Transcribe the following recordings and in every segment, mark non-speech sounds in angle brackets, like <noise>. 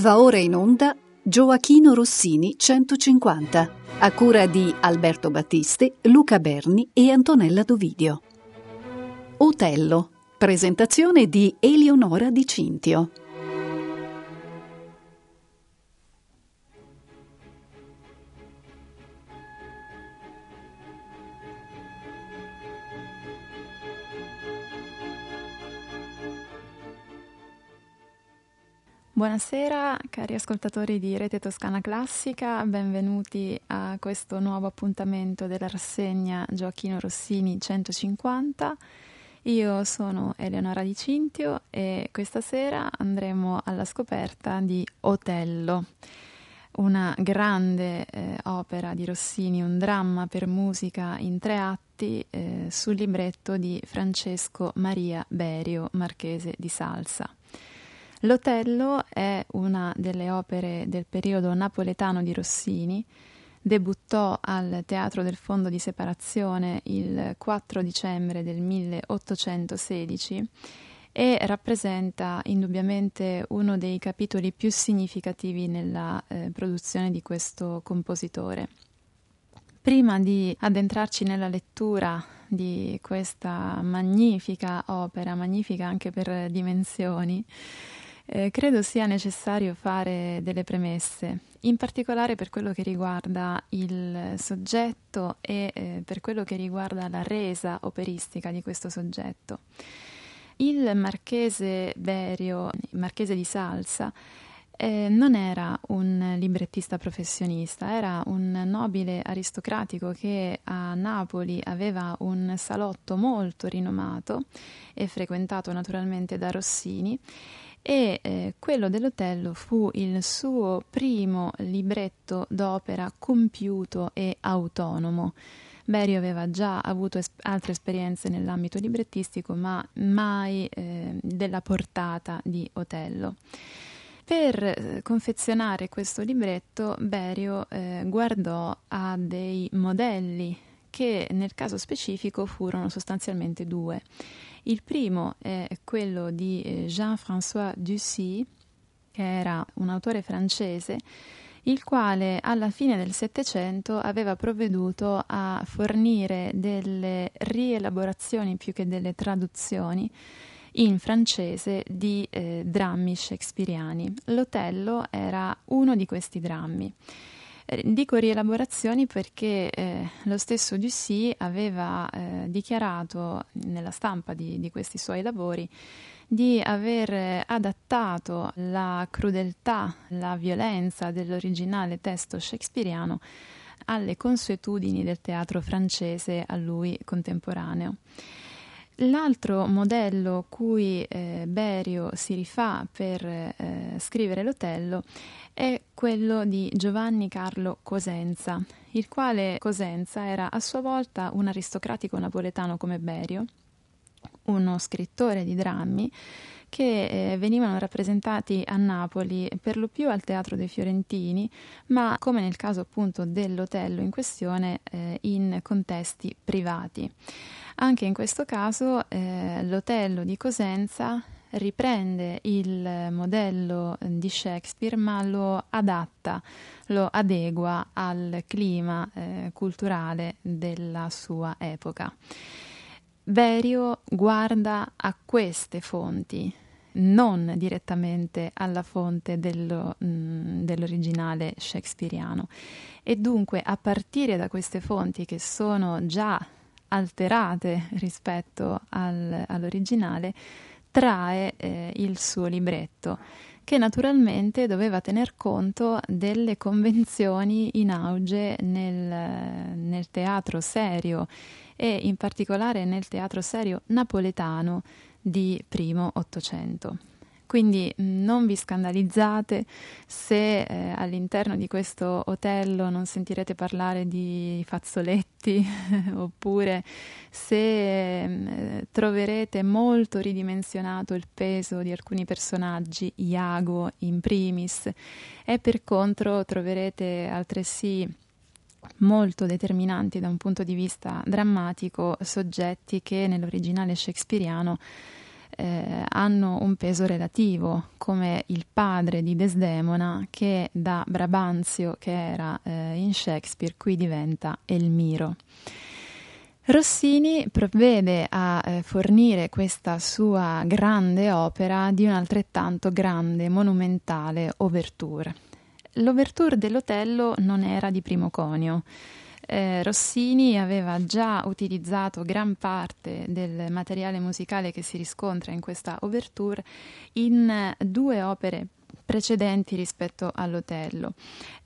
Va ora in onda Gioachino Rossini 150, a cura di Alberto Battisti, Luca Berni e Antonella Dovidio. Otello, presentazione di Eleonora Di Cintio. Buonasera cari ascoltatori di Rete Toscana Classica, benvenuti a questo nuovo appuntamento della rassegna Gioachino Rossini 150. Io sono Eleonora Di Cintio e questa sera andremo alla scoperta di Otello, una grande eh, opera di Rossini, un dramma per musica in tre atti eh, sul libretto di Francesco Maria Berio, marchese di Salsa. L'Otello è una delle opere del periodo napoletano di Rossini. Debuttò al Teatro del Fondo di Separazione il 4 dicembre del 1816 e rappresenta indubbiamente uno dei capitoli più significativi nella eh, produzione di questo compositore. Prima di addentrarci nella lettura di questa magnifica opera, magnifica anche per dimensioni, eh, credo sia necessario fare delle premesse, in particolare per quello che riguarda il soggetto e eh, per quello che riguarda la resa operistica di questo soggetto. Il marchese Berio, marchese di Salsa, eh, non era un librettista professionista, era un nobile aristocratico che a Napoli aveva un salotto molto rinomato e frequentato naturalmente da Rossini e eh, quello dell'Otello fu il suo primo libretto d'opera compiuto e autonomo. Berio aveva già avuto es- altre esperienze nell'ambito librettistico, ma mai eh, della portata di Otello. Per eh, confezionare questo libretto, Berio eh, guardò a dei modelli che nel caso specifico furono sostanzialmente due. Il primo è quello di eh, Jean-François Ducy, che era un autore francese, il quale alla fine del Settecento aveva provveduto a fornire delle rielaborazioni più che delle traduzioni in francese di eh, drammi shakespeariani. L'Otello era uno di questi drammi. Eh, dico rielaborazioni perché eh, lo stesso Ducy aveva eh, dichiarato nella stampa di, di, questi suoi lavori di aver adattato la crudeltà, la violenza dell'originale testo shakespeariano alle consuetudini del teatro francese a lui contemporaneo. L'altro modello cui eh, Berio si rifà per eh, scrivere l'Otello è quello di Giovanni Carlo Cosenza, il quale Cosenza era a sua volta un aristocratico napoletano come Berio, uno scrittore di drammi che eh, venivano rappresentati a Napoli per lo più al Teatro dei Fiorentini, ma come nel caso appunto dell'Otello in questione eh, in contesti privati. Anche in questo caso eh, l'Otello di Cosenza riprende il modello di Shakespeare ma lo adatta, lo adegua al clima eh, culturale della sua epoca. Berio guarda a queste fonti, non direttamente alla fonte dello, mh, mm, dell'originale shakespeariano. E dunque a partire da queste fonti che sono già alterate rispetto al, all'originale, trae eh, il suo libretto, che naturalmente doveva tener conto delle convenzioni in auge nel, nel teatro serio e in particolare nel teatro serio napoletano di primo Ottocento. Quindi non vi scandalizzate se eh, all'interno di questo hotel non sentirete parlare di fazzoletti <laughs> oppure se eh, troverete molto ridimensionato il peso di alcuni personaggi, Iago in primis, e per contro troverete altresì molto determinanti da un punto di vista drammatico soggetti che nell'originale shakespeariano eh, hanno un peso relativo, come il padre di Desdemona che da Brabanzio, che era eh, in Shakespeare, qui diventa Elmiro. Rossini provvede a eh, fornire questa sua grande opera di un altrettanto grande, monumentale ouverture. L'ouverture dell'Otello non era di primo conio. Eh, Rossini aveva già utilizzato gran parte del materiale musicale che si riscontra in questa ouverture in due opere precedenti rispetto all'Otello.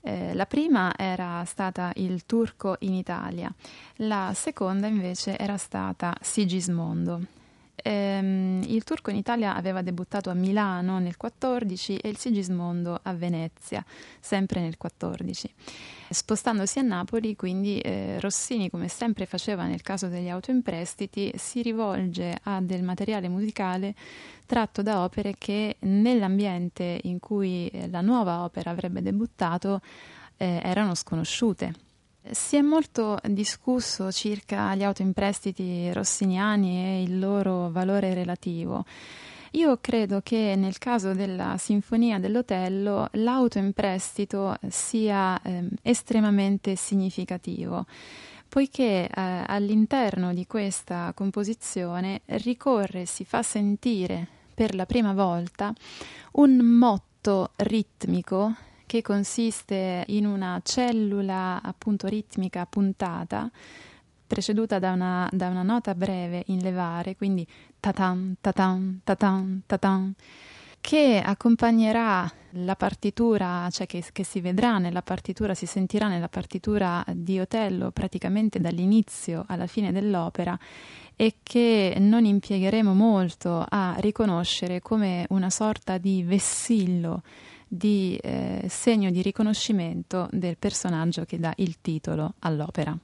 Eh, la prima era stata Il Turco in Italia, la seconda invece era stata Sigismondo. Ehm, il Turco in Italia aveva debuttato a Milano nel 14 e il Sigismondo a Venezia, sempre nel 14. Spostandosi a Napoli, quindi eh, Rossini, come sempre faceva nel caso degli autoimprestiti, si rivolge a del materiale musicale tratto da opere che nell'ambiente in cui eh, la nuova opera avrebbe debuttato eh, erano sconosciute. Si è molto discusso circa gli autoimprestiti rossiniani e il loro valore relativo. Io credo che nel caso della Sinfonia dell'Otello l'autoimprestito sia eh, estremamente significativo poiché eh, all'interno di questa composizione ricorre, si fa sentire per la prima volta un motto ritmico che consiste in una cellula appunto ritmica puntata preceduta da una, da una nota breve in levare, quindi tatan, tatan, tatan, tatan, che accompagnerà la partitura, cioè che, che, si vedrà nella partitura, si sentirà nella partitura di Otello praticamente dall'inizio alla fine dell'opera e che non impiegheremo molto a riconoscere come una sorta di vessillo di eh, segno di riconoscimento del personaggio che dà il titolo all'opera.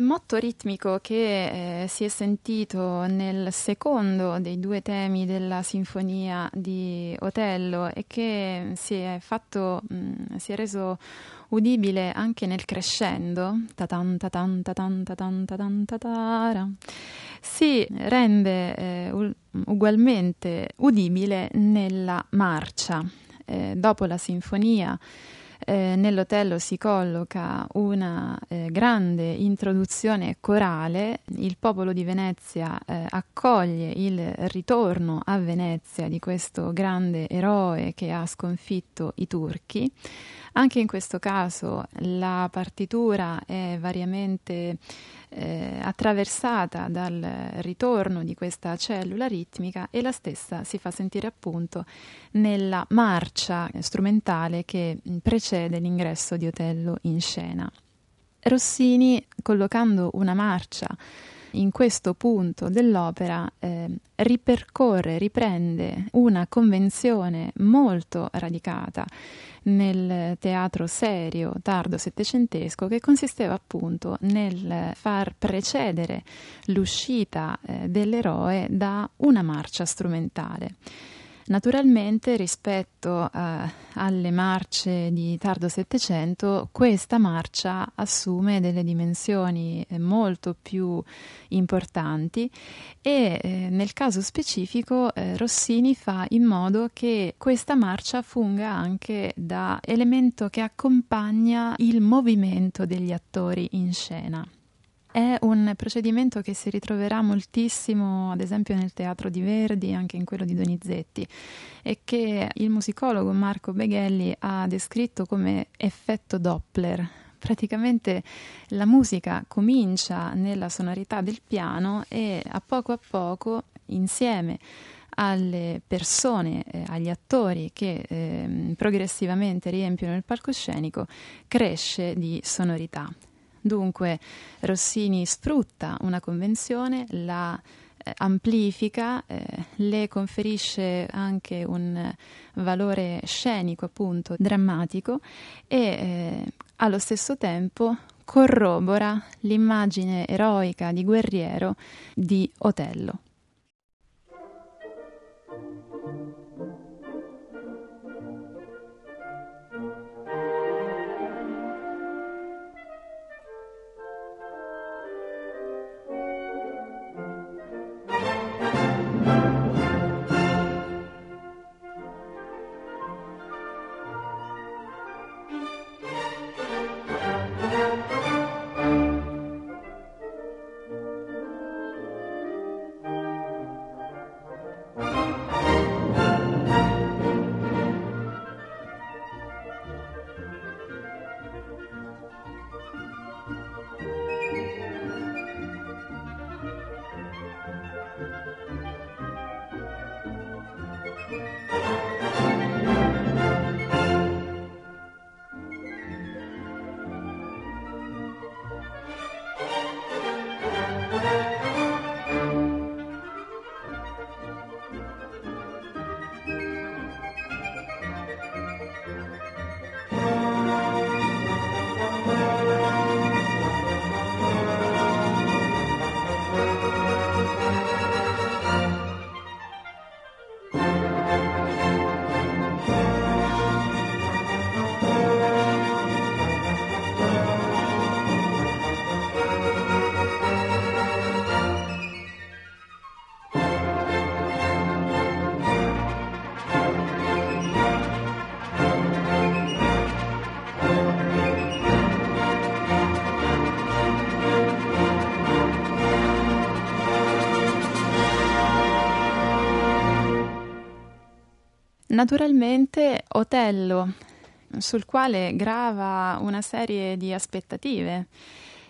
Motto ritmico che eh, si è sentito nel secondo dei due temi della sinfonia di Otello e che si è fatto, mh, mm, si è reso udibile anche nel crescendo, si rende eh, ugualmente udibile nella marcia. Eh, dopo la sinfonia eh, nell'hotel si colloca una eh, grande introduzione corale, il popolo di Venezia eh, accoglie il ritorno a Venezia di questo grande eroe che ha sconfitto i turchi. Anche in questo caso la partitura è variamente eh, attraversata dal ritorno di questa cellula ritmica e la stessa si fa sentire appunto nella marcia strumentale che precede l'ingresso di Otello in scena. Rossini, collocando una marcia in questo punto dell'opera eh, ripercorre, riprende una convenzione molto radicata nel teatro serio tardo settecentesco che consisteva appunto nel far precedere l'uscita eh, dell'eroe da una marcia strumentale. Naturalmente rispetto eh, alle marce di tardo Settecento questa marcia assume delle dimensioni eh, molto più importanti e eh, nel caso specifico eh, Rossini fa in modo che questa marcia funga anche da elemento che accompagna il movimento degli attori in scena. È un procedimento che si ritroverà moltissimo, ad esempio, nel teatro di Verdi, anche in quello di Donizetti, e che il musicologo Marco Beghelli ha descritto come effetto Doppler. Praticamente la musica comincia nella sonorità del piano e a poco a poco, insieme alle persone, eh, agli attori che eh, progressivamente riempiono il palcoscenico, cresce di sonorità. Dunque Rossini sfrutta una convenzione, la eh, amplifica, eh, le conferisce anche un valore scenico, appunto, drammatico e eh, allo stesso tempo corrobora l'immagine eroica di guerriero di Otello. Naturalmente Otello, sul quale grava una serie di aspettative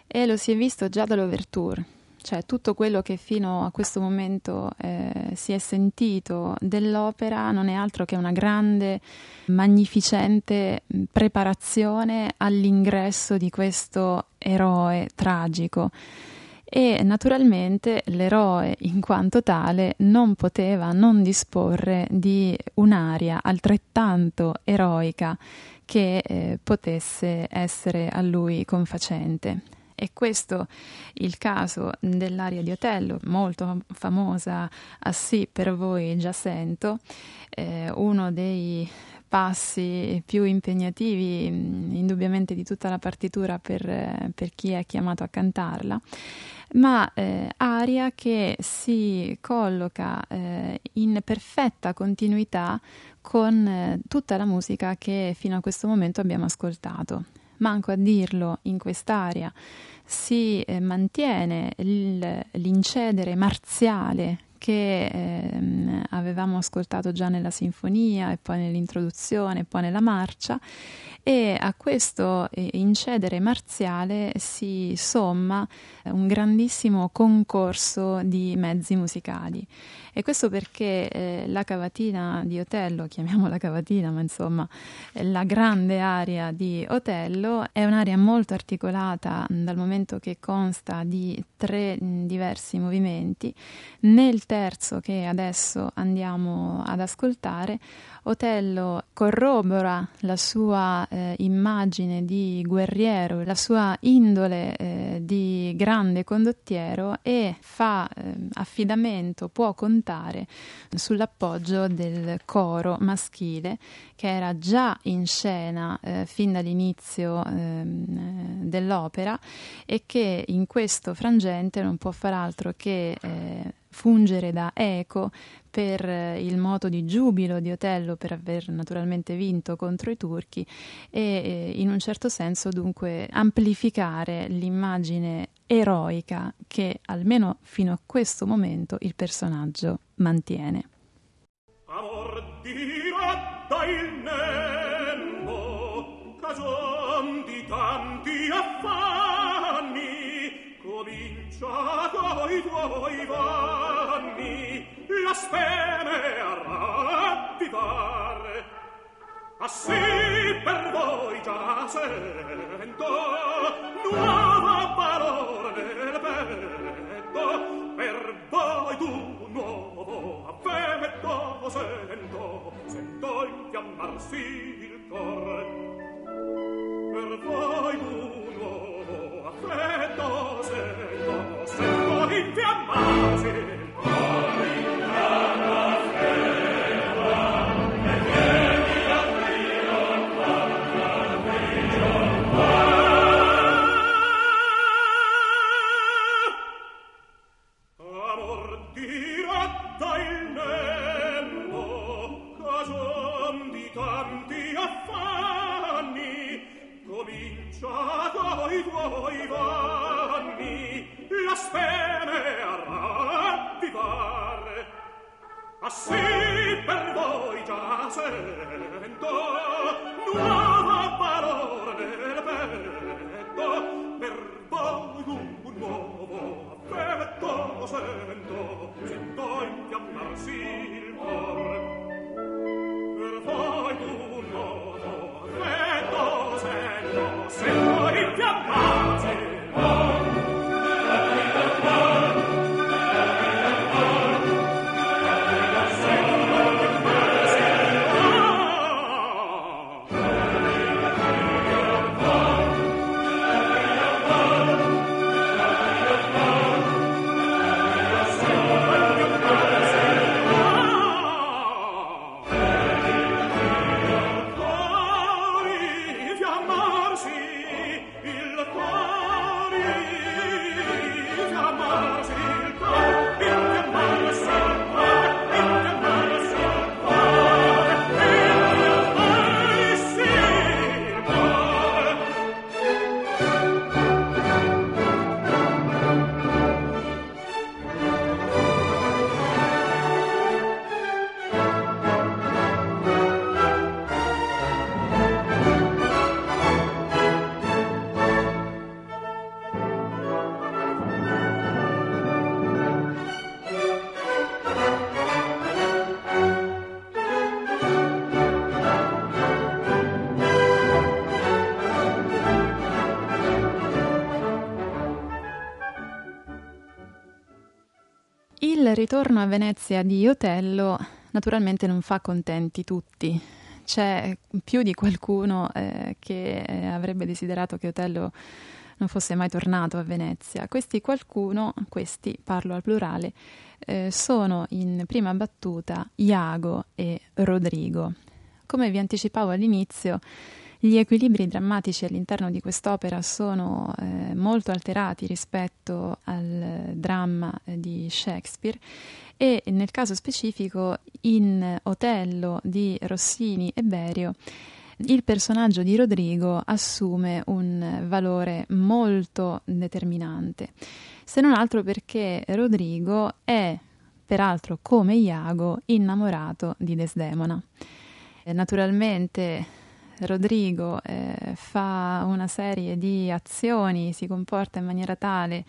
e lo si è visto già dall'ouverture, cioè tutto quello che fino a questo momento eh, si è sentito dell'opera non è altro che una grande, magnificente preparazione all'ingresso di questo eroe tragico e naturalmente l'eroe in quanto tale non poteva non disporre di un'aria altrettanto eroica che eh, potesse essere a lui confacente. E questo il caso dell'aria di Otello, molto famosa a sì per voi già sento, eh, uno dei passi più impegnativi indubbiamente di tutta la partitura per, eh, per chi è chiamato a cantarla ma eh, aria che si colloca eh, in perfetta continuità con eh, tutta la musica che fino a questo momento abbiamo ascoltato. Manco a dirlo, in quest'aria si eh, mantiene il, l'incedere marziale che eh, avevamo ascoltato già nella sinfonia e poi nell'introduzione e poi nella marcia e a questo eh, incedere marziale si somma un grandissimo concorso di mezzi musicali. E questo perché eh, la cavatina di Otello, chiamiamola cavatina, ma insomma la grande aria di Otello è un'aria molto articolata dal momento che consta di tre diversi movimenti. Nel terzo che adesso andiamo ad ascoltare, Otello corrobora la sua eh, immagine di guerriero, la sua indole eh, di grande condottiero e fa eh, affidamento, può contare sull'appoggio del coro maschile che era già in scena eh, fin dall'inizio ehm, dell'opera e che in questo frangente non può far altro che eh, fungere da eco per eh, il moto di giubilo di Otello per aver naturalmente vinto contro i turchi e eh, in un certo senso dunque amplificare l'immagine eroica che almeno fino a questo momento il personaggio mantiene. Amor diretta il nembo, cagion di tanti affanni, lasciato a tuoi vanni la speme a ravvivare. Assì ah per voi già sento nuova valore nel petto. Per voi tu nuovo avvemetto sento sento infiammarsi il cor per voi tu nuovo affetto sento. Aus dem Korinther Mase, Ah, a sé per voi già sento nuova parola nel petto. Per voi un nuovo affetto sento sento infiammarsi il cor per voi un nuovo affetto sento sento infiammarsi ritorno a Venezia di Otello naturalmente non fa contenti tutti. C'è più di qualcuno eh, che eh, avrebbe desiderato che Otello non fosse mai tornato a Venezia. Questi qualcuno, questi parlo al plurale, eh, sono in prima battuta Iago e Rodrigo. Come vi anticipavo all'inizio, gli equilibri drammatici all'interno di quest'opera sono eh, molto alterati rispetto al dramma di Shakespeare e nel caso specifico in Otello di Rossini e Berio il personaggio di Rodrigo assume un valore molto determinante, se non altro perché Rodrigo è peraltro come Iago, innamorato di Desdemona. Naturalmente Rodrigo eh, fa una serie di azioni, si comporta in maniera tale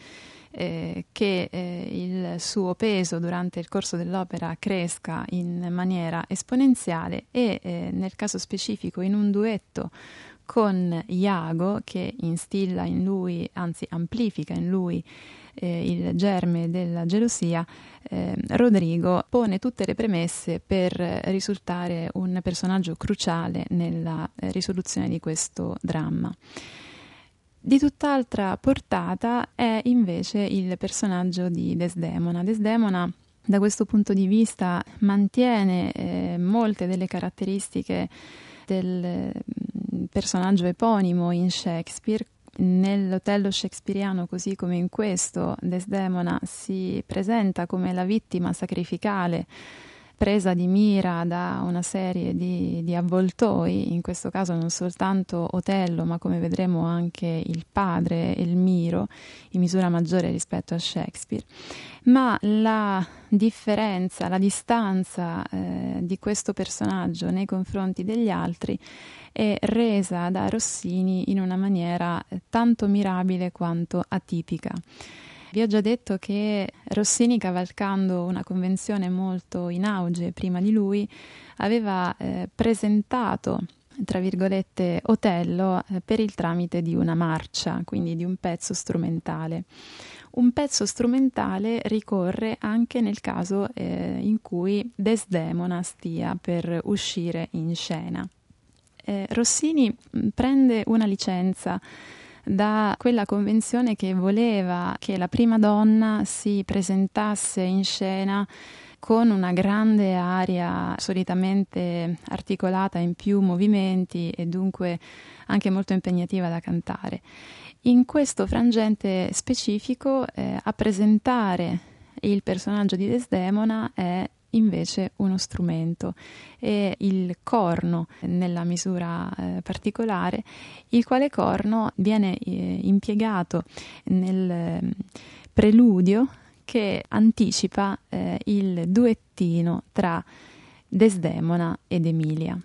eh, che eh, il suo peso durante il corso dell'opera cresca in maniera esponenziale e eh, nel caso specifico in un duetto con Iago che instilla in lui, anzi amplifica in lui eh, il germe della gelosia, eh, Rodrigo pone tutte le premesse per risultare un personaggio cruciale nella eh, risoluzione di questo dramma. Di tutt'altra portata è invece il personaggio di Desdemona. Desdemona da questo punto di vista mantiene eh, molte delle caratteristiche del mm, personaggio eponimo in Shakespeare. Nell'Otello shakespeariano, così come in questo, Desdemona si presenta come la vittima sacrificale presa di mira da una serie di, di, avvoltoi, in questo caso non soltanto Otello, ma come vedremo anche il padre Elmiro, in misura maggiore rispetto a Shakespeare. Ma la differenza, la distanza eh, di questo personaggio nei confronti degli altri è resa da Rossini in una maniera eh, tanto mirabile quanto atipica. Vi ho già detto che Rossini, cavalcando una convenzione molto in auge prima di lui, aveva eh, presentato tra virgolette Otello eh, per il tramite di una marcia, quindi di un pezzo strumentale. Un pezzo strumentale ricorre anche nel caso eh, in cui Desdemona stia per uscire in scena. Eh, Rossini prende una licenza da quella convenzione che voleva che la prima donna si presentasse in scena con una grande aria solitamente articolata in più movimenti e dunque anche molto impegnativa da cantare. In questo frangente specifico eh, a presentare il personaggio di Desdemona è invece uno strumento e il corno nella misura eh, particolare, il quale corno viene eh, impiegato nel eh, preludio che anticipa eh, il duettino tra Desdemona ed Emilia.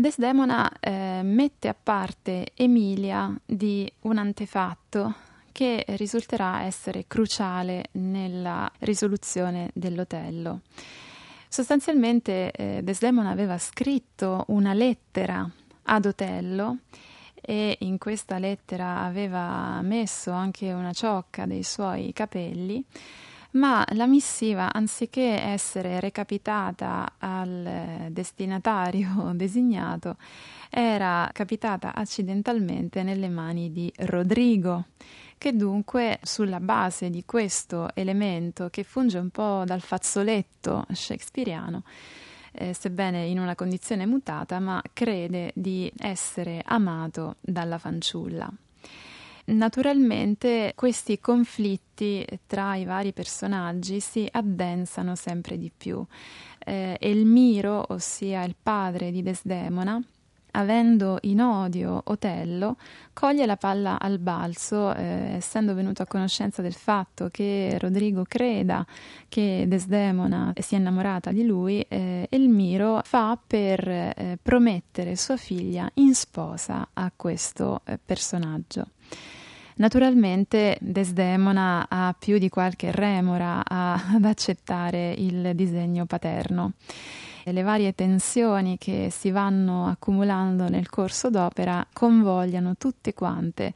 Desdemona eh, mette a parte Emilia di un antefatto che risulterà essere cruciale nella risoluzione dell'Otello. Sostanzialmente eh, Desdemona aveva scritto una lettera ad Otello e in questa lettera aveva messo anche una ciocca dei suoi capelli, ma la missiva, anziché essere recapitata al destinatario <laughs> designato, era capitata accidentalmente nelle mani di Rodrigo, che dunque sulla base di questo elemento che funge un po' dal fazzoletto shakespeariano, eh, sebbene in una condizione mutata, ma crede di essere amato dalla fanciulla. Naturalmente questi conflitti tra i vari personaggi si addensano sempre di più. Eh, Elmiro, ossia il padre di Desdemona, avendo in odio Otello, coglie la palla al balzo, eh, essendo venuto a conoscenza del fatto che Rodrigo creda che Desdemona sia innamorata di lui, eh, Elmiro fa per eh, promettere sua figlia in sposa a questo eh, personaggio. Naturalmente Desdemona ha più di qualche remora a, ad accettare il disegno paterno le varie tensioni che si vanno accumulando nel corso d'opera convogliano tutte quante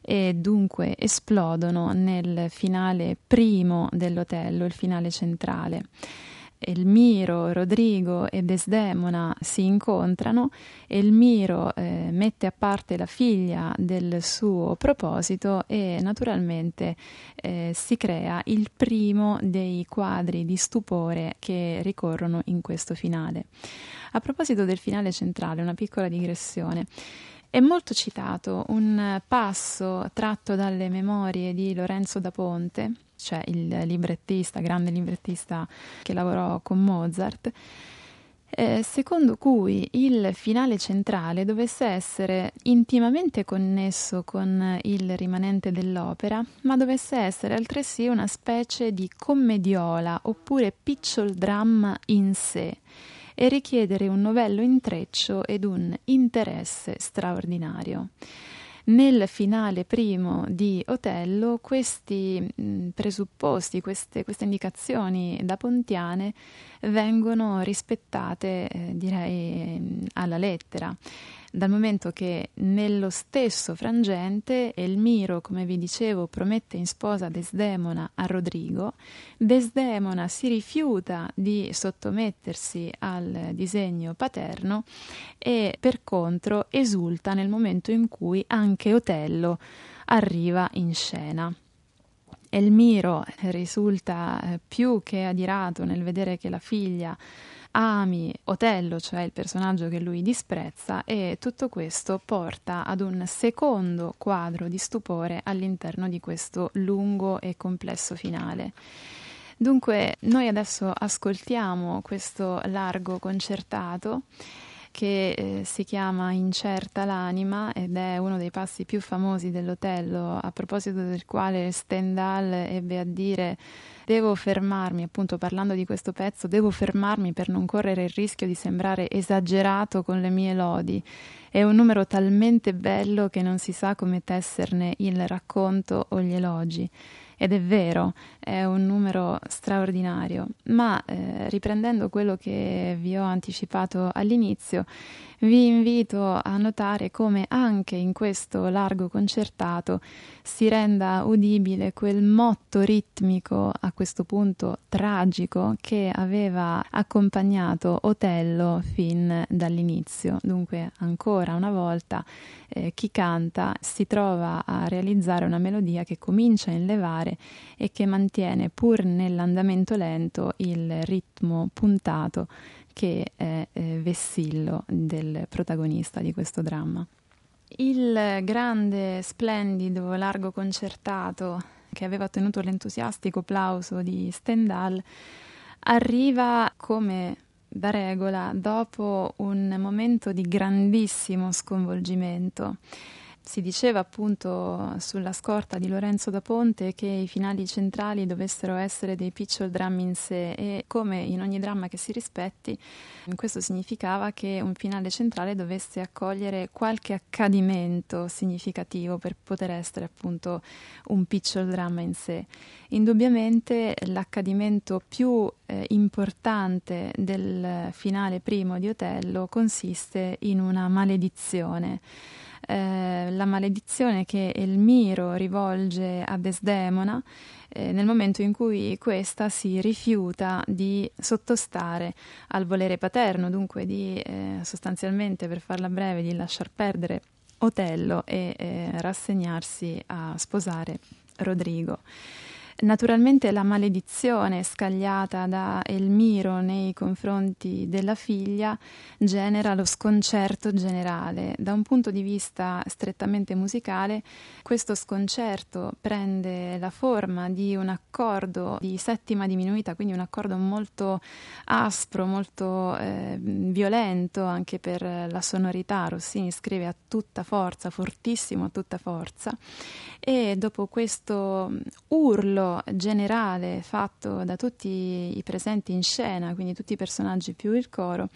e dunque esplodono nel finale primo dell'Otello, il finale centrale. Elmiro, Rodrigo e Desdemona si incontrano, Elmiro eh, mette a parte la figlia del suo proposito e naturalmente eh, si crea il primo dei quadri di stupore che ricorrono in questo finale. A proposito del finale centrale, una piccola digressione. È molto citato un passo tratto dalle memorie di Lorenzo da Ponte, cioè il librettista, grande librettista che lavorò con Mozart, eh, secondo cui il finale centrale dovesse essere intimamente connesso con il rimanente dell'opera, ma dovesse essere altresì una specie di commediola oppure picciol dramma in sé e richiedere un novello intreccio ed un interesse straordinario. Nel finale primo di Otello questi presupposti, queste, queste, indicazioni da pontiane vengono rispettate, eh, direi, alla lettera dal momento che nello stesso frangente Elmiro, come vi dicevo, promette in sposa Desdemona a Rodrigo, Desdemona si rifiuta di sottomettersi al disegno paterno e per contro esulta nel momento in cui anche Otello arriva in scena. Elmiro risulta eh, più che adirato nel vedere che la figlia ami Otello, cioè il personaggio che lui disprezza, e tutto questo porta ad un secondo quadro di stupore all'interno di questo lungo e complesso finale. Dunque, noi adesso ascoltiamo questo largo concertato che eh, si chiama Incerta l'anima ed è uno dei passi più famosi dell'Otello, a proposito del quale Stendhal ebbe a dire devo fermarmi, appunto parlando di questo pezzo, devo fermarmi per non correre il rischio di sembrare esagerato con le mie lodi. È un numero talmente bello che non si sa come tesserne il racconto o gli elogi. Ed è vero, è un numero straordinario, ma eh, riprendendo quello che vi ho anticipato all'inizio, vi invito a notare come anche in questo largo concertato si renda udibile quel motto ritmico, a questo punto tragico, che aveva accompagnato Otello fin dall'inizio. Dunque, ancora una volta, eh, chi canta si trova a realizzare una melodia che comincia a inlevare e che mantiene, pur nell'andamento lento, il ritmo puntato che è eh, vessillo del protagonista di questo dramma. Il grande, splendido, largo concertato che aveva ottenuto l'entusiastico plauso di Stendhal arriva come da regola dopo un momento di grandissimo sconvolgimento si diceva appunto sulla scorta di Lorenzo da Ponte che i finali centrali dovessero essere dei picciol drammi in sé e come in ogni dramma che si rispetti, questo significava che un finale centrale dovesse accogliere qualche accadimento significativo per poter essere appunto un picciol dramma in sé. Indubbiamente l'accadimento più eh, importante del finale primo di Otello consiste in una maledizione. Eh, la maledizione che Elmiro rivolge a Desdemona eh, nel momento in cui questa si rifiuta di sottostare al volere paterno, dunque di eh, sostanzialmente, per farla breve, di lasciar perdere Otello e eh, rassegnarsi a sposare Rodrigo. Naturalmente la maledizione scagliata da Elmiro nei confronti della figlia genera lo sconcerto generale. Da un punto di vista strettamente musicale, questo sconcerto prende la forma di un accordo di settima diminuita, quindi un accordo molto aspro, molto eh, violento anche per la sonorità. Rossini scrive a tutta forza, fortissimo a tutta forza, e dopo questo urlo generale fatto da tutti i presenti in scena, quindi tutti i personaggi più il coro,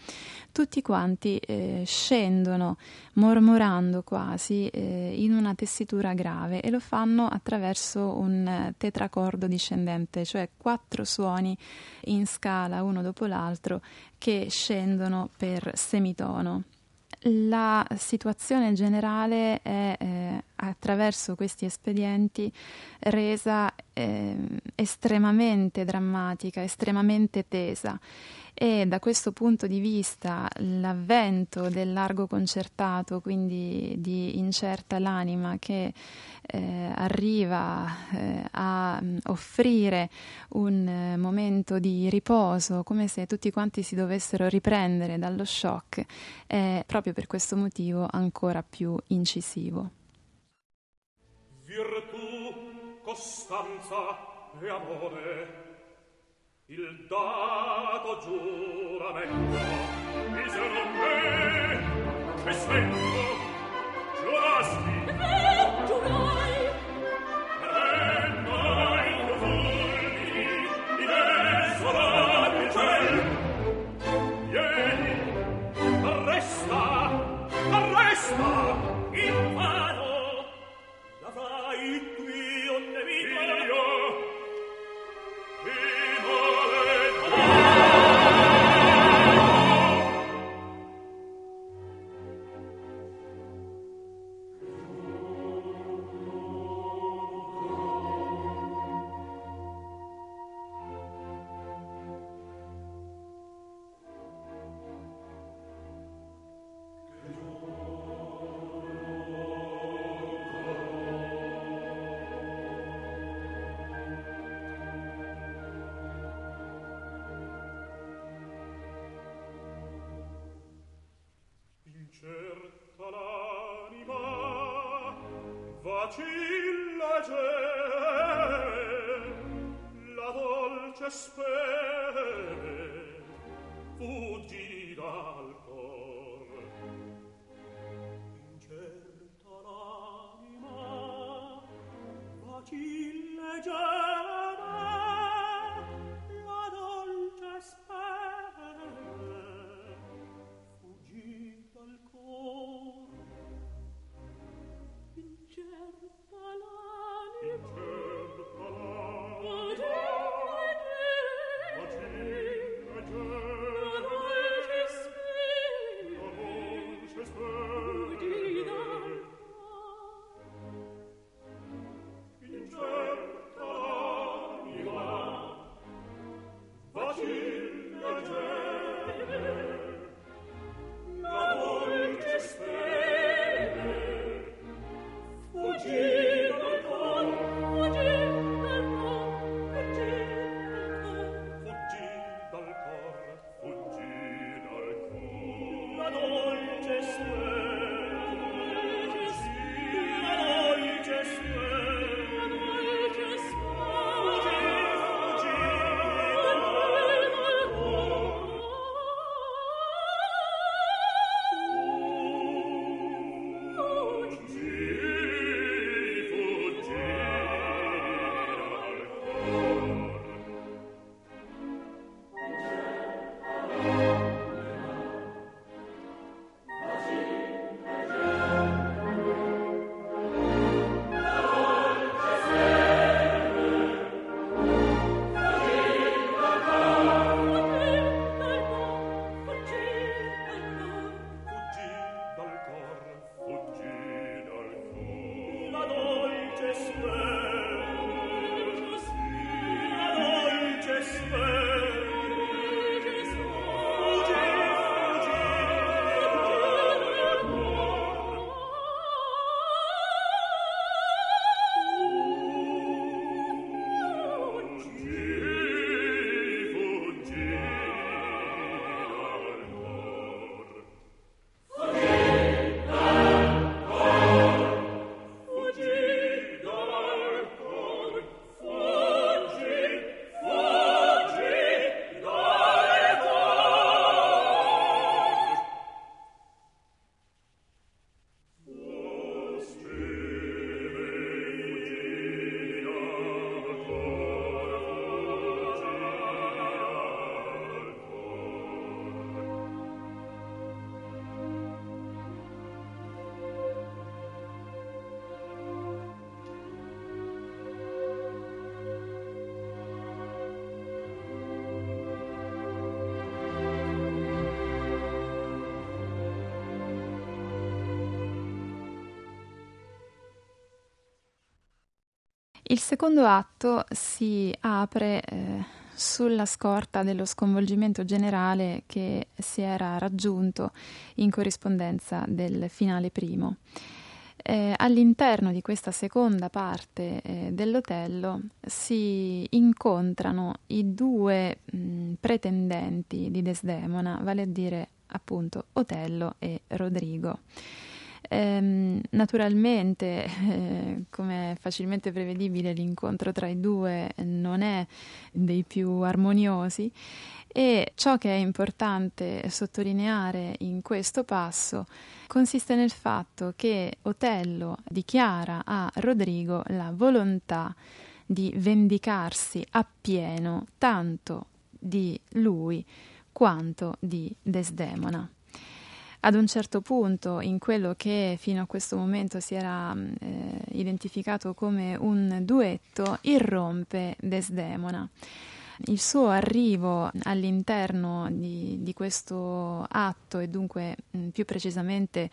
tutti quanti eh, scendono mormorando quasi eh, in una tessitura grave e lo fanno attraverso un tetracordo discendente, cioè quattro suoni in scala uno dopo l'altro che scendono per semitono la situazione generale è eh, attraverso questi espedienti resa eh, estremamente drammatica, estremamente tesa e da questo punto di vista l'avvento del largo concertato, quindi di incerta l'anima che eh, arriva eh, a mm, offrire un eh, momento di riposo, come se tutti quanti si dovessero riprendere dallo shock, è proprio per questo motivo ancora più incisivo. Virtù, costanza e amore il dato giuramento misero me e sento giurasti vacilla gem la dolce spere fuggi dal cor. Incerta l'anima vacilla Il secondo atto si apre eh, sulla scorta dello sconvolgimento generale che si era raggiunto in corrispondenza del finale primo. Eh, all'interno di questa seconda parte eh, dell'Otello si incontrano i due mh, pretendenti di Desdemona, vale a dire appunto Otello e Rodrigo. Ehm, naturalmente, eh, come è facilmente prevedibile, l'incontro tra i due non è dei più armoniosi e ciò che è importante sottolineare in questo passo consiste nel fatto che Otello dichiara a Rodrigo la volontà di vendicarsi appieno tanto di lui quanto di Desdemona. Ad un certo punto, in quello che fino a questo momento si era eh, identificato come un duetto, irrompe Desdemona il suo arrivo all'interno di, di questo atto e dunque mh, più precisamente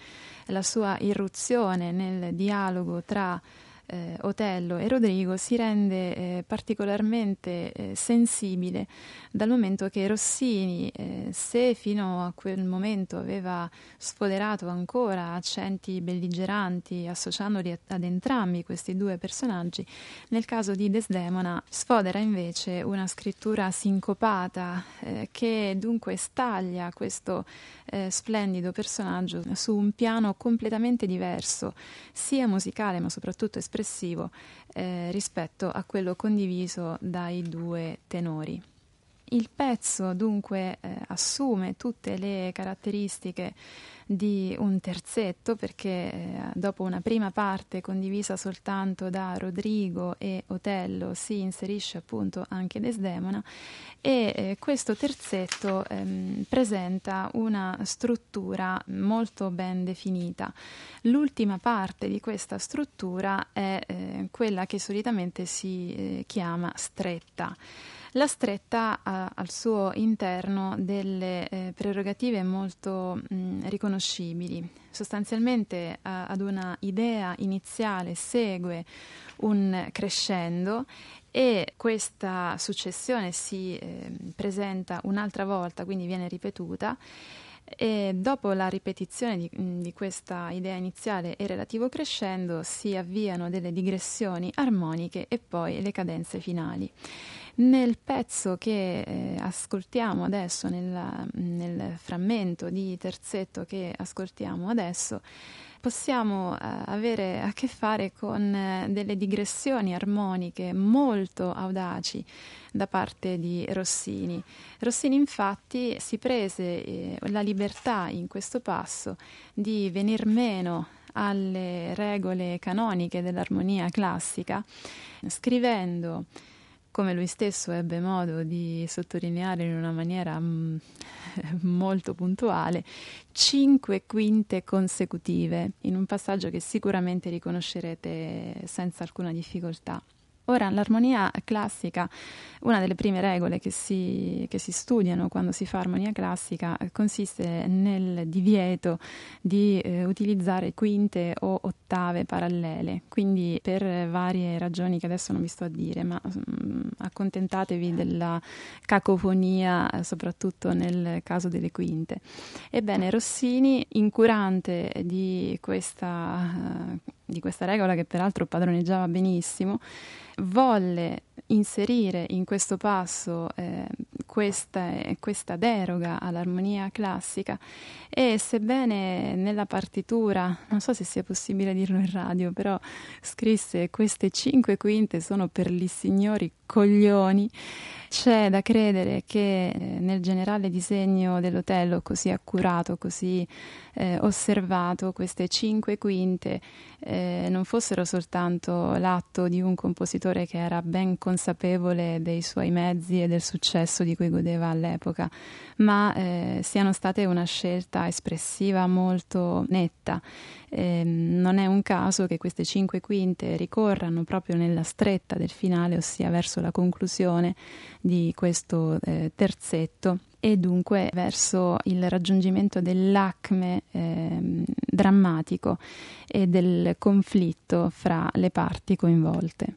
la sua irruzione nel dialogo tra eh, Otello e Rodrigo si rende eh, particolarmente eh, sensibile dal momento che Rossini, eh, se fino a quel momento aveva sfoderato ancora accenti belligeranti associandoli ad entrambi questi due personaggi, nel caso di Desdemona sfodera invece una scrittura sincopata eh, che dunque staglia questo eh, splendido personaggio su un piano completamente diverso, sia musicale ma soprattutto espressivo espressivo eh, rispetto a quello condiviso dai due tenori. Il pezzo dunque eh, assume tutte le caratteristiche di un terzetto perché eh, dopo una prima parte condivisa soltanto da Rodrigo e Otello si inserisce appunto anche Desdemona e eh, questo terzetto ehm, presenta una struttura molto ben definita. L'ultima parte di questa struttura è eh, quella che solitamente si eh, chiama stretta. La stretta ha al suo interno delle eh, prerogative molto mh, riconoscibili. Sostanzialmente a, ad una idea iniziale segue un crescendo e questa successione si eh, presenta un'altra volta, quindi viene ripetuta. E dopo la ripetizione di, di, questa idea iniziale e relativo crescendo si avviano delle digressioni armoniche e poi le cadenze finali. Nel pezzo che eh, ascoltiamo adesso, nella, nel frammento di terzetto che ascoltiamo adesso, possiamo eh, avere a che fare con eh, delle digressioni armoniche molto audaci da parte di Rossini. Rossini infatti si prese eh, la libertà in questo passo di venir meno alle regole canoniche dell'armonia classica, scrivendo come lui stesso ebbe modo di sottolineare in una maniera mm, <laughs> molto puntuale, cinque quinte consecutive, in un passaggio che sicuramente riconoscerete senza alcuna difficoltà. Ora, l'armonia classica, una delle prime regole che si, che si, studiano quando si fa armonia classica consiste nel divieto di eh, utilizzare quinte o ottave parallele, quindi per varie ragioni che adesso non vi sto a dire, ma mh, mm, accontentatevi della cacofonia, soprattutto nel caso delle quinte. Ebbene, Rossini, incurante di questa, uh, di questa regola che peraltro padroneggiava benissimo, volle inserire in questo passo eh, questa, questa, deroga all'armonia classica e sebbene nella partitura, non so se sia possibile dirlo in radio, però scrisse queste cinque quinte sono per gli signori coglioni, c'è da credere che eh, nel generale disegno dell'Otello così accurato, così eh, osservato, queste cinque quinte eh, non fossero soltanto l'atto di un compositore che era ben consapevole dei suoi mezzi e del successo di cui godeva all'epoca, ma eh, siano state una scelta espressiva molto netta. Eh, non è un caso che queste cinque quinte ricorrano proprio nella stretta del finale, ossia verso la conclusione di questo eh, terzetto e dunque verso il raggiungimento dell'acme eh, drammatico e del conflitto fra le parti coinvolte.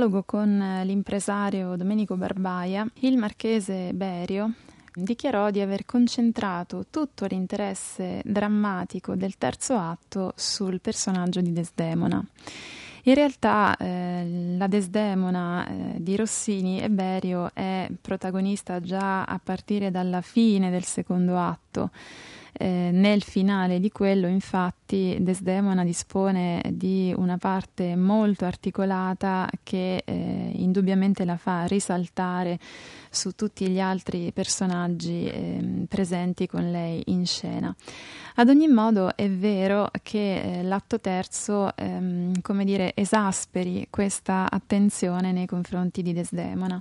Dialogo con l'impresario Domenico Barbaia, il marchese Berio dichiarò di aver concentrato tutto l'interesse drammatico del terzo atto sul personaggio di Desdemona. In realtà eh, la Desdemona eh, di Rossini e Berio è protagonista già a partire dalla fine del secondo atto. Eh, nel finale di quello, infatti, Desdemona dispone di una parte molto articolata che eh, indubbiamente la fa risaltare su tutti gli altri personaggi eh, presenti con lei in scena. Ad ogni modo è vero che eh, l'atto terzo, ehm, come dire, esasperi questa attenzione nei confronti di Desdemona.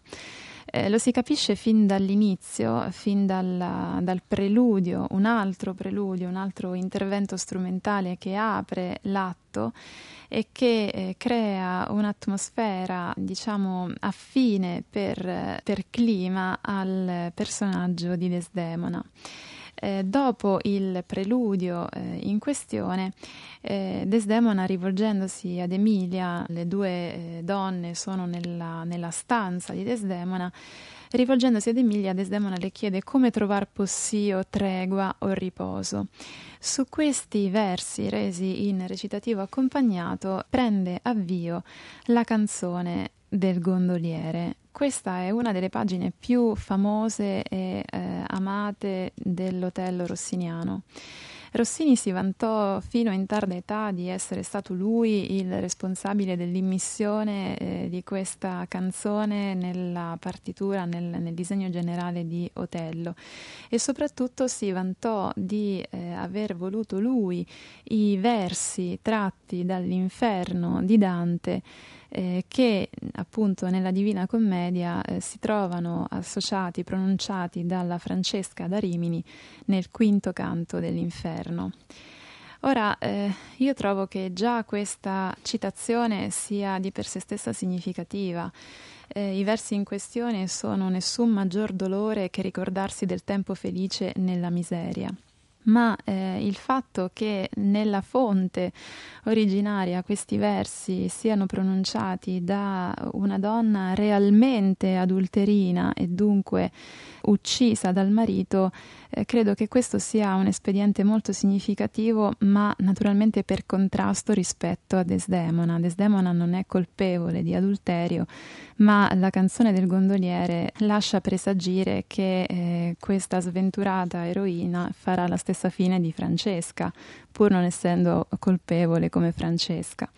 Eh, lo si capisce fin dall'inizio, fin dalla, dal preludio, un altro preludio, un altro intervento strumentale che apre l'atto e che eh, crea un'atmosfera, diciamo, affine per, per clima al personaggio di Desdemona. Eh, dopo il preludio eh, in questione, eh, Desdemona rivolgendosi ad Emilia, le due eh, donne sono nella, nella stanza di Desdemona, rivolgendosi ad Emilia, Desdemona le chiede come trovar possio tregua o riposo. Su questi versi resi in recitativo accompagnato prende avvio la canzone del gondoliere. Questa è una delle pagine più famose e eh, amate dell'Otello rossiniano. Rossini si vantò fino in tarda età di essere stato lui il responsabile dell'immissione eh, di questa canzone nella partitura, nel, nel, disegno generale di Otello e soprattutto si vantò di eh, aver voluto lui i versi tratti dall'inferno di Dante eh, che appunto nella Divina Commedia eh, si trovano associati, pronunciati dalla Francesca da Rimini nel quinto canto dell'Inferno. Ora, eh, io trovo che già questa citazione sia di per sé stessa significativa. Eh, I versi in questione sono nessun maggior dolore che ricordarsi del tempo felice nella miseria ma eh, il fatto che nella fonte originaria questi versi siano pronunciati da una donna realmente adulterina e dunque uccisa dal marito, eh, credo che questo sia un espediente molto significativo, ma naturalmente per contrasto rispetto a Desdemona. Desdemona non è colpevole di adulterio, ma la canzone del gondoliere lascia presagire che eh, questa sventurata eroina farà la stessa fine di Francesca, pur non essendo colpevole come Francesca.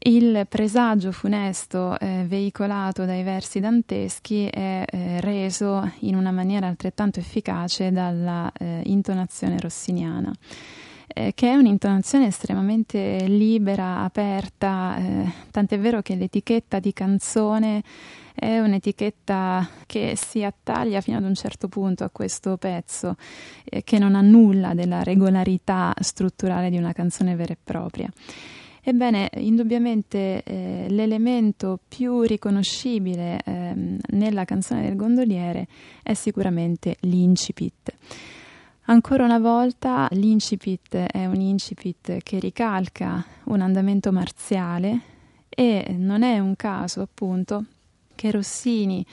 Il presagio funesto eh, veicolato dai versi danteschi è eh, reso in una maniera altrettanto efficace dalla eh, intonazione rossiniana, eh, che è un'intonazione estremamente libera, aperta, eh, tant'è vero che l'etichetta di canzone è un'etichetta che si attaglia fino ad un certo punto a questo pezzo, eh, che non ha nulla della regolarità strutturale di una canzone vera e propria. Ebbene, indubbiamente eh, l'elemento più riconoscibile eh, nella canzone del gondoliere è sicuramente l'incipit. Ancora una volta l'incipit è un incipit che ricalca un andamento marziale e non è un caso appunto che Rossini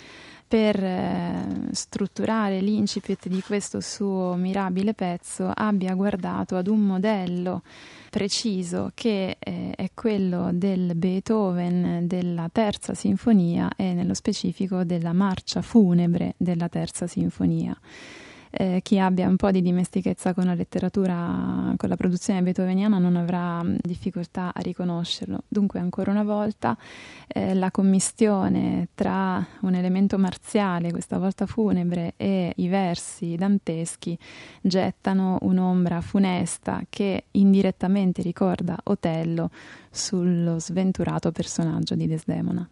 per eh, strutturare l'incipit di questo suo mirabile pezzo abbia guardato ad un modello preciso che eh, è quello del Beethoven della terza sinfonia e nello specifico della marcia funebre della terza sinfonia eh, chi abbia un po' di dimestichezza con la letteratura, con la produzione beethoveniana non avrà mm, difficoltà a riconoscerlo. Dunque, ancora una volta, eh, la commistione tra un elemento marziale, questa volta funebre, e i versi danteschi gettano un'ombra funesta che indirettamente ricorda Otello sullo sventurato personaggio di Desdemona.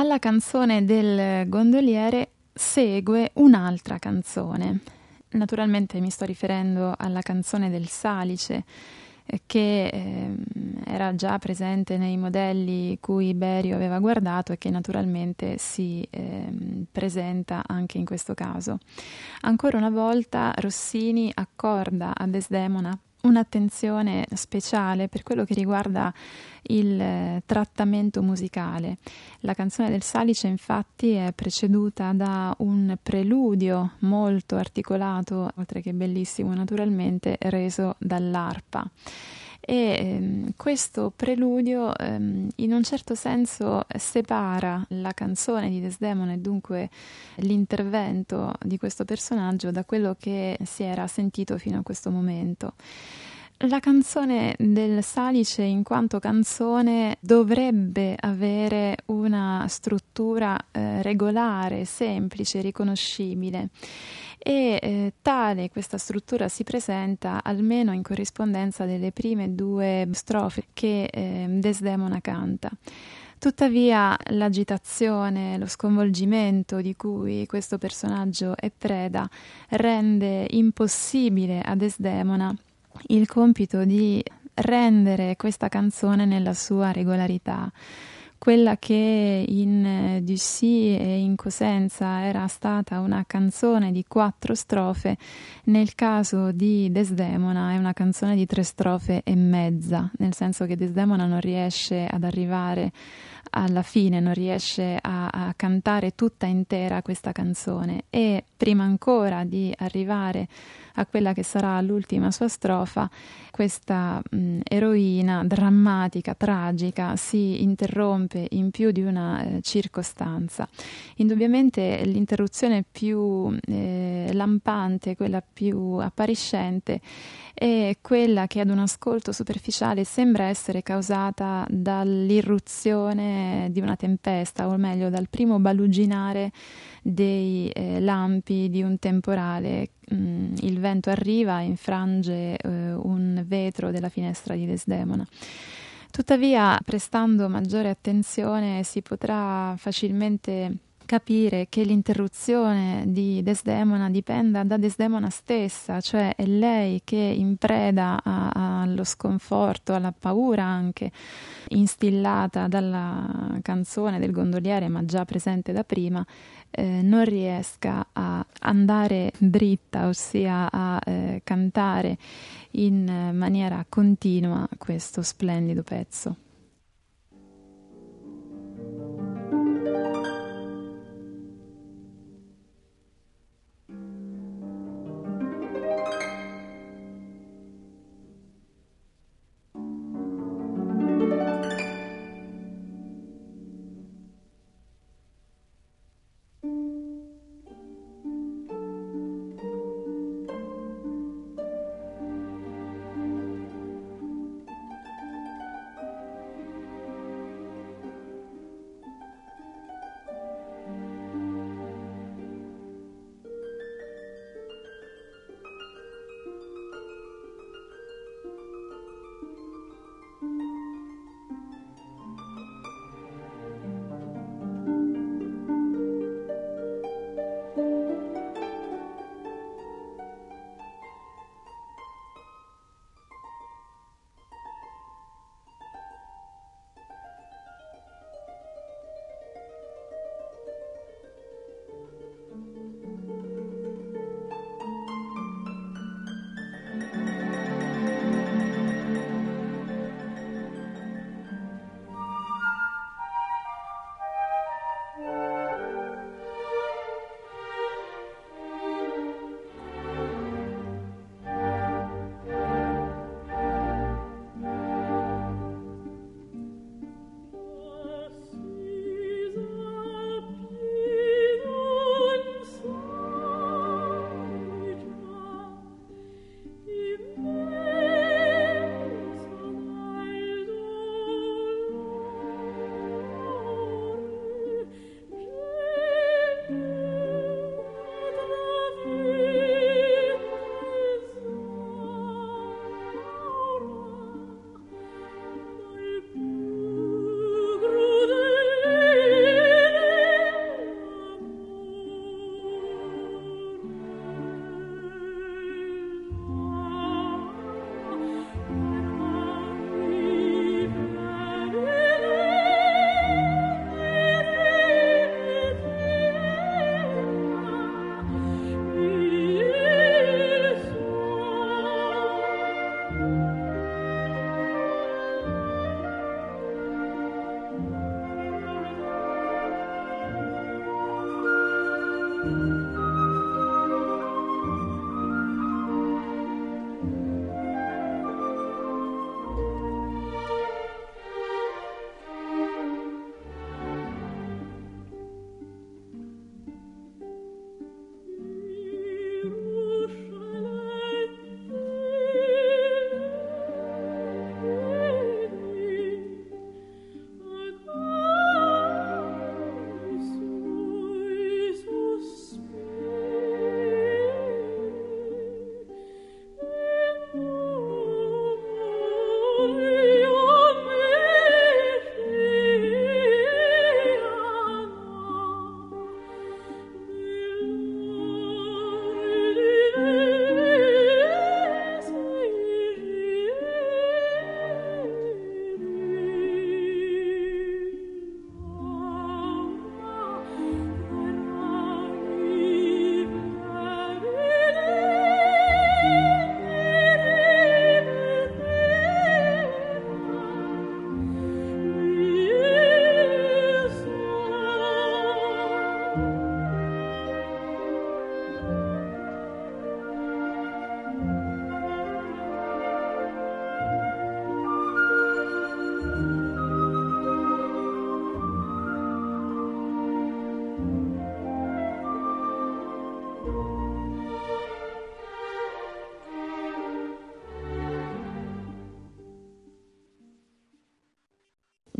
Alla canzone del gondoliere segue un'altra canzone. Naturalmente mi sto riferendo alla canzone del Salice, eh, che eh, era già presente nei modelli cui Berio aveva guardato e che naturalmente si eh, presenta anche in questo caso. Ancora una volta Rossini accorda a Desdemona un'attenzione speciale per quello che riguarda il eh, trattamento musicale. La canzone del Salice infatti è preceduta da un preludio molto articolato, oltre che bellissimo naturalmente, reso dall'arpa e ehm, questo preludio ehm, in un certo senso separa la canzone di Desdemona e dunque l'intervento di questo personaggio da quello che si era sentito fino a questo momento. La canzone del Salice in quanto canzone dovrebbe avere una struttura eh, regolare, semplice, riconoscibile e eh, tale questa struttura si presenta almeno in corrispondenza delle prime due strofe che eh, Desdemona canta. Tuttavia l'agitazione, lo sconvolgimento di cui questo personaggio è preda rende impossibile a Desdemona il compito di rendere questa canzone nella sua regolarità quella che in eh, Dussy e in Cosenza era stata una canzone di quattro strofe, nel caso di Desdemona è una canzone di tre strofe e mezza, nel senso che Desdemona non riesce ad arrivare alla fine, non riesce a, a cantare tutta intera questa canzone e prima ancora di arrivare a quella che sarà l'ultima sua strofa, questa mh, eroina drammatica, tragica, si interrompe in più di una eh, circostanza. Indubbiamente l'interruzione più eh, lampante, quella più appariscente, è quella che ad un ascolto superficiale sembra essere causata dall'irruzione di una tempesta, o meglio dal primo baluginare dei eh, lampi di un temporale. Mm, il vento arriva e infrange eh, un vetro della finestra di Desdemona. Tuttavia, prestando maggiore attenzione, si potrà facilmente capire che l'interruzione di Desdemona dipenda da Desdemona stessa, cioè è lei che in preda a, allo sconforto, alla paura anche instillata dalla canzone del gondoliere, ma già presente da prima, eh, non riesca a andare dritta, ossia a eh, cantare in maniera continua questo splendido pezzo.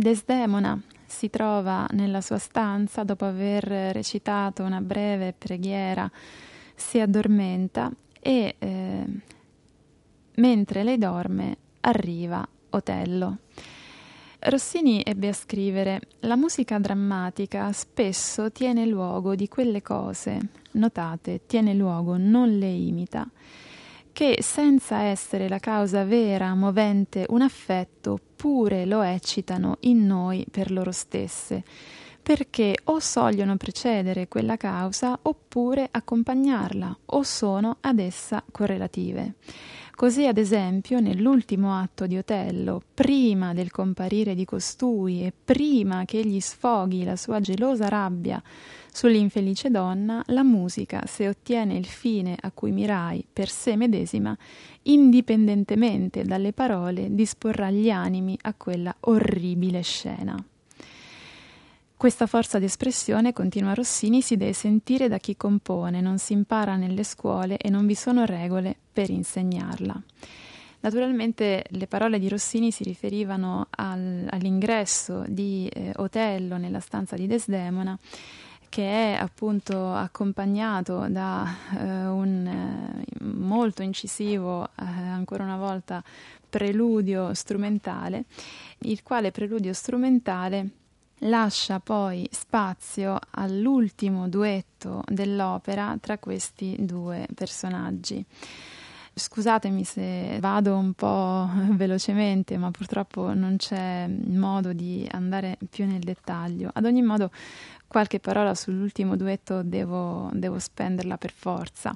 Desdemona si trova nella sua stanza dopo aver recitato una breve preghiera, si addormenta e eh, mentre lei dorme arriva Otello. Rossini ebbe a scrivere La musica drammatica spesso tiene luogo di quelle cose, notate, tiene luogo, non le imita, che senza essere la causa vera movente un affetto pure lo eccitano in noi per loro stesse, perché o sogliono precedere quella causa oppure accompagnarla o sono ad essa correlative. Così, ad esempio, nell'ultimo atto di Otello, prima del comparire di costui e prima che egli sfoghi la sua gelosa rabbia sull'infelice donna, la musica, se ottiene il fine a cui mirai per sé medesima, indipendentemente dalle parole, disporrà gli animi a quella orribile scena. Questa forza d'espressione, continua Rossini, si deve sentire da chi compone, non si impara nelle scuole e non vi sono regole per insegnarla. Naturalmente le parole di Rossini si riferivano al, all'ingresso di eh, Otello nella stanza di Desdemona che è appunto accompagnato da eh, un eh, molto incisivo, eh, ancora una volta, preludio strumentale, il quale preludio strumentale lascia poi spazio all'ultimo duetto dell'opera tra questi due personaggi. Scusatemi se vado un po' <laughs> velocemente, ma purtroppo non c'è modo di andare più nel dettaglio. Ad ogni modo, qualche parola sull'ultimo duetto devo, devo spenderla per forza.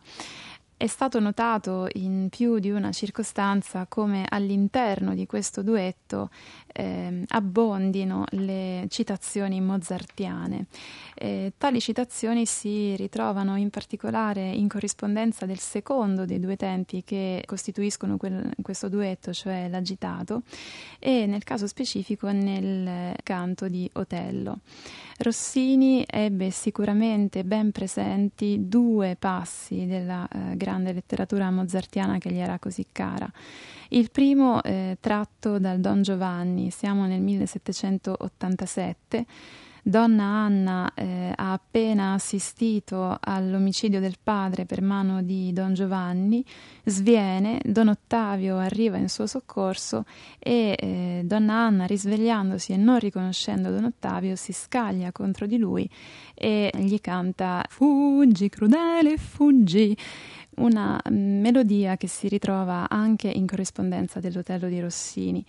È stato notato in più di una circostanza come all'interno di questo duetto eh, abbondino le citazioni mozartiane. Eh, tali citazioni si ritrovano in particolare in corrispondenza del secondo dei due tempi che costituiscono quel, questo duetto, cioè l'agitato, e nel caso specifico nel canto di Otello. Rossini ebbe sicuramente ben presenti due passi della eh, grande letteratura mozartiana che gli era così cara. Il primo eh, tratto dal Don Giovanni, siamo nel 1787. Donna Anna eh, ha appena assistito all'omicidio del padre per mano di Don Giovanni, sviene, Don Ottavio arriva in suo soccorso e eh, Donna Anna, risvegliandosi e non riconoscendo Don Ottavio, si scaglia contro di lui e gli canta Fuggi, crudele, fuggi una melodia che si ritrova anche in corrispondenza dell'Otello di Rossini.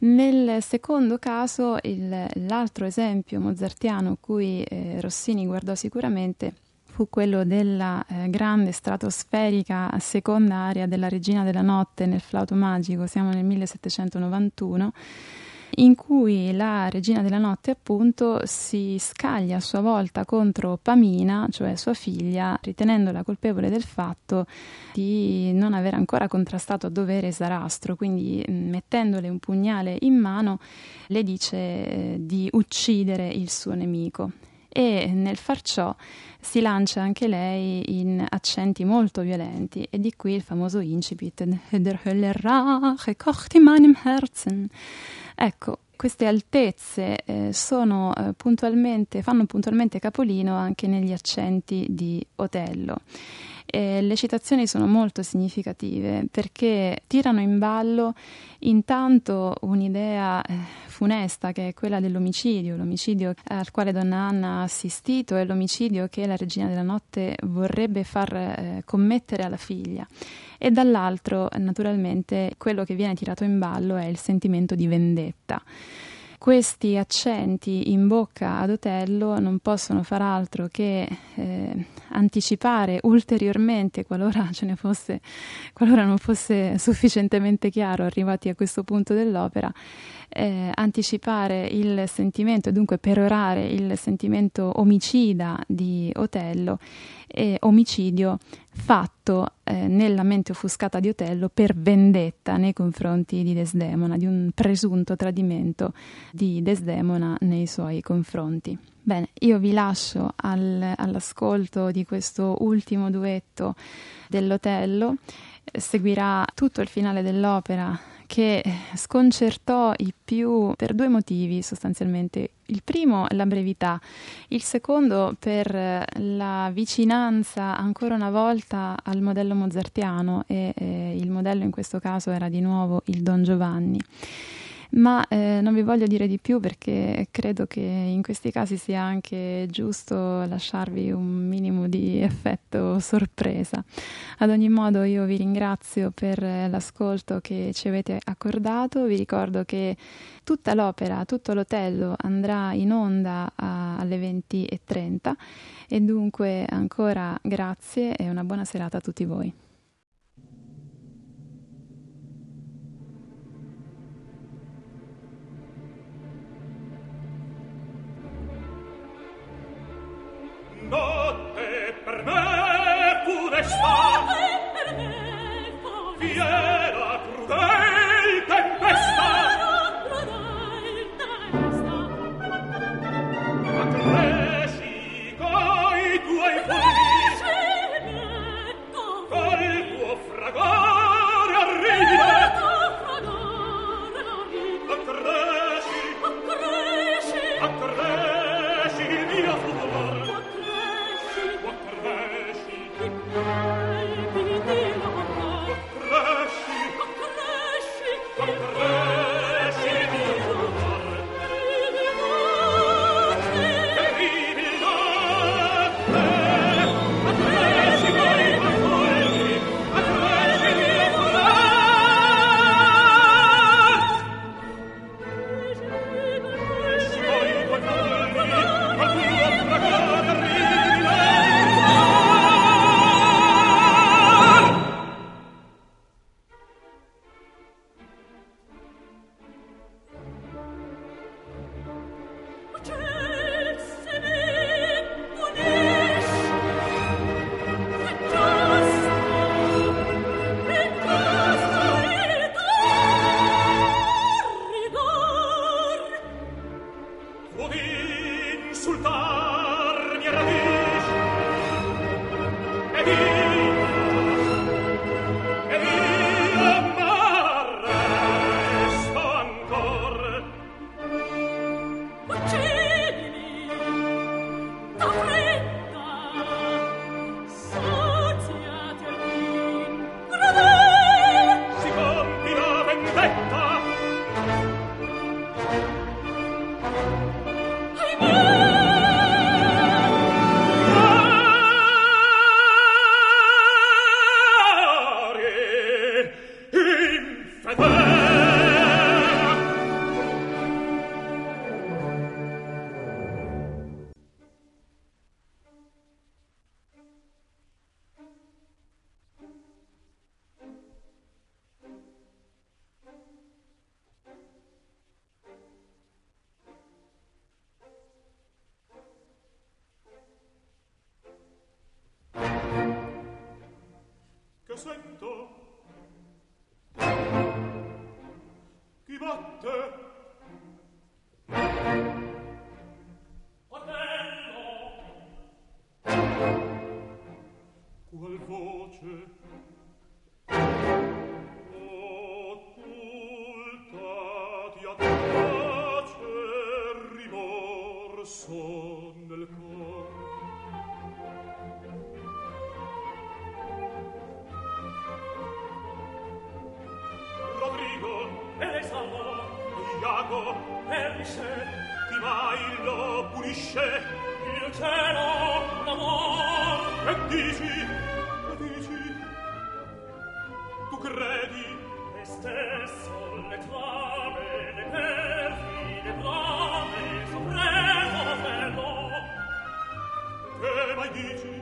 Nel secondo caso, il, l'altro esempio mozartiano cui eh, Rossini guardò sicuramente fu quello della eh, grande stratosferica seconda aria della Regina della Notte nel flauto magico, siamo nel 1791 in cui la regina della notte appunto si scaglia a sua volta contro Pamina, cioè sua figlia, ritenendola colpevole del fatto di non aver ancora contrastato a dovere Sarastro, quindi mm, mettendole un pugnale in mano le dice eh, di uccidere il suo nemico. E nel far ciò si lancia anche lei in accenti molto violenti. E di qui il famoso incipit Der Hölle Rache kocht in meinem Herzen Ecco, queste altezze eh, sono, eh, puntualmente, fanno puntualmente capolino anche negli accenti di Otello. E le citazioni sono molto significative perché tirano in ballo intanto un'idea eh, funesta che è quella dell'omicidio, l'omicidio al quale donna Anna ha assistito e l'omicidio che la regina della notte vorrebbe far eh, commettere alla figlia e dall'altro naturalmente quello che viene tirato in ballo è il sentimento di vendetta. Questi accenti in bocca ad Otello non possono far altro che eh, anticipare ulteriormente, qualora fosse, qualora non fosse sufficientemente chiaro arrivati a questo punto dell'opera, eh, anticipare il sentimento, dunque perorare il sentimento omicida di Otello e omicidio fatto eh, nella mente offuscata di Otello per vendetta nei confronti di Desdemona, di un presunto tradimento di Desdemona nei suoi confronti. Bene, io vi lascio al, all'ascolto di questo ultimo duetto dell'Otello, seguirà tutto il finale dell'opera che sconcertò i più per due motivi sostanzialmente. Il primo la brevità, il secondo per la vicinanza ancora una volta al modello mozartiano e eh, il modello in questo caso era di nuovo il Don Giovanni ma eh, non vi voglio dire di più perché credo che in questi casi sia anche giusto lasciarvi un minimo di effetto sorpresa. Ad ogni modo io vi ringrazio per l'ascolto che ci avete accordato, vi ricordo che tutta l'opera, tutto l'Otello andrà in onda a, alle 20.30 e dunque ancora grazie e una buona serata a tutti voi. notte per me fu restata fiera prudenza dici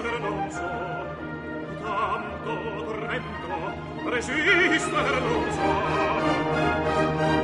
resistere non so tanto tremendo resistere non so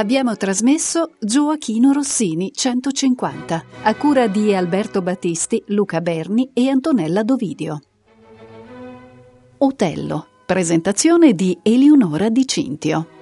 Abbiamo trasmesso Gioachino Rossini 150, a cura di Alberto Battisti, Luca Berni e Antonella Dovidio. Otello, presentazione di Eleonora Di Cintio.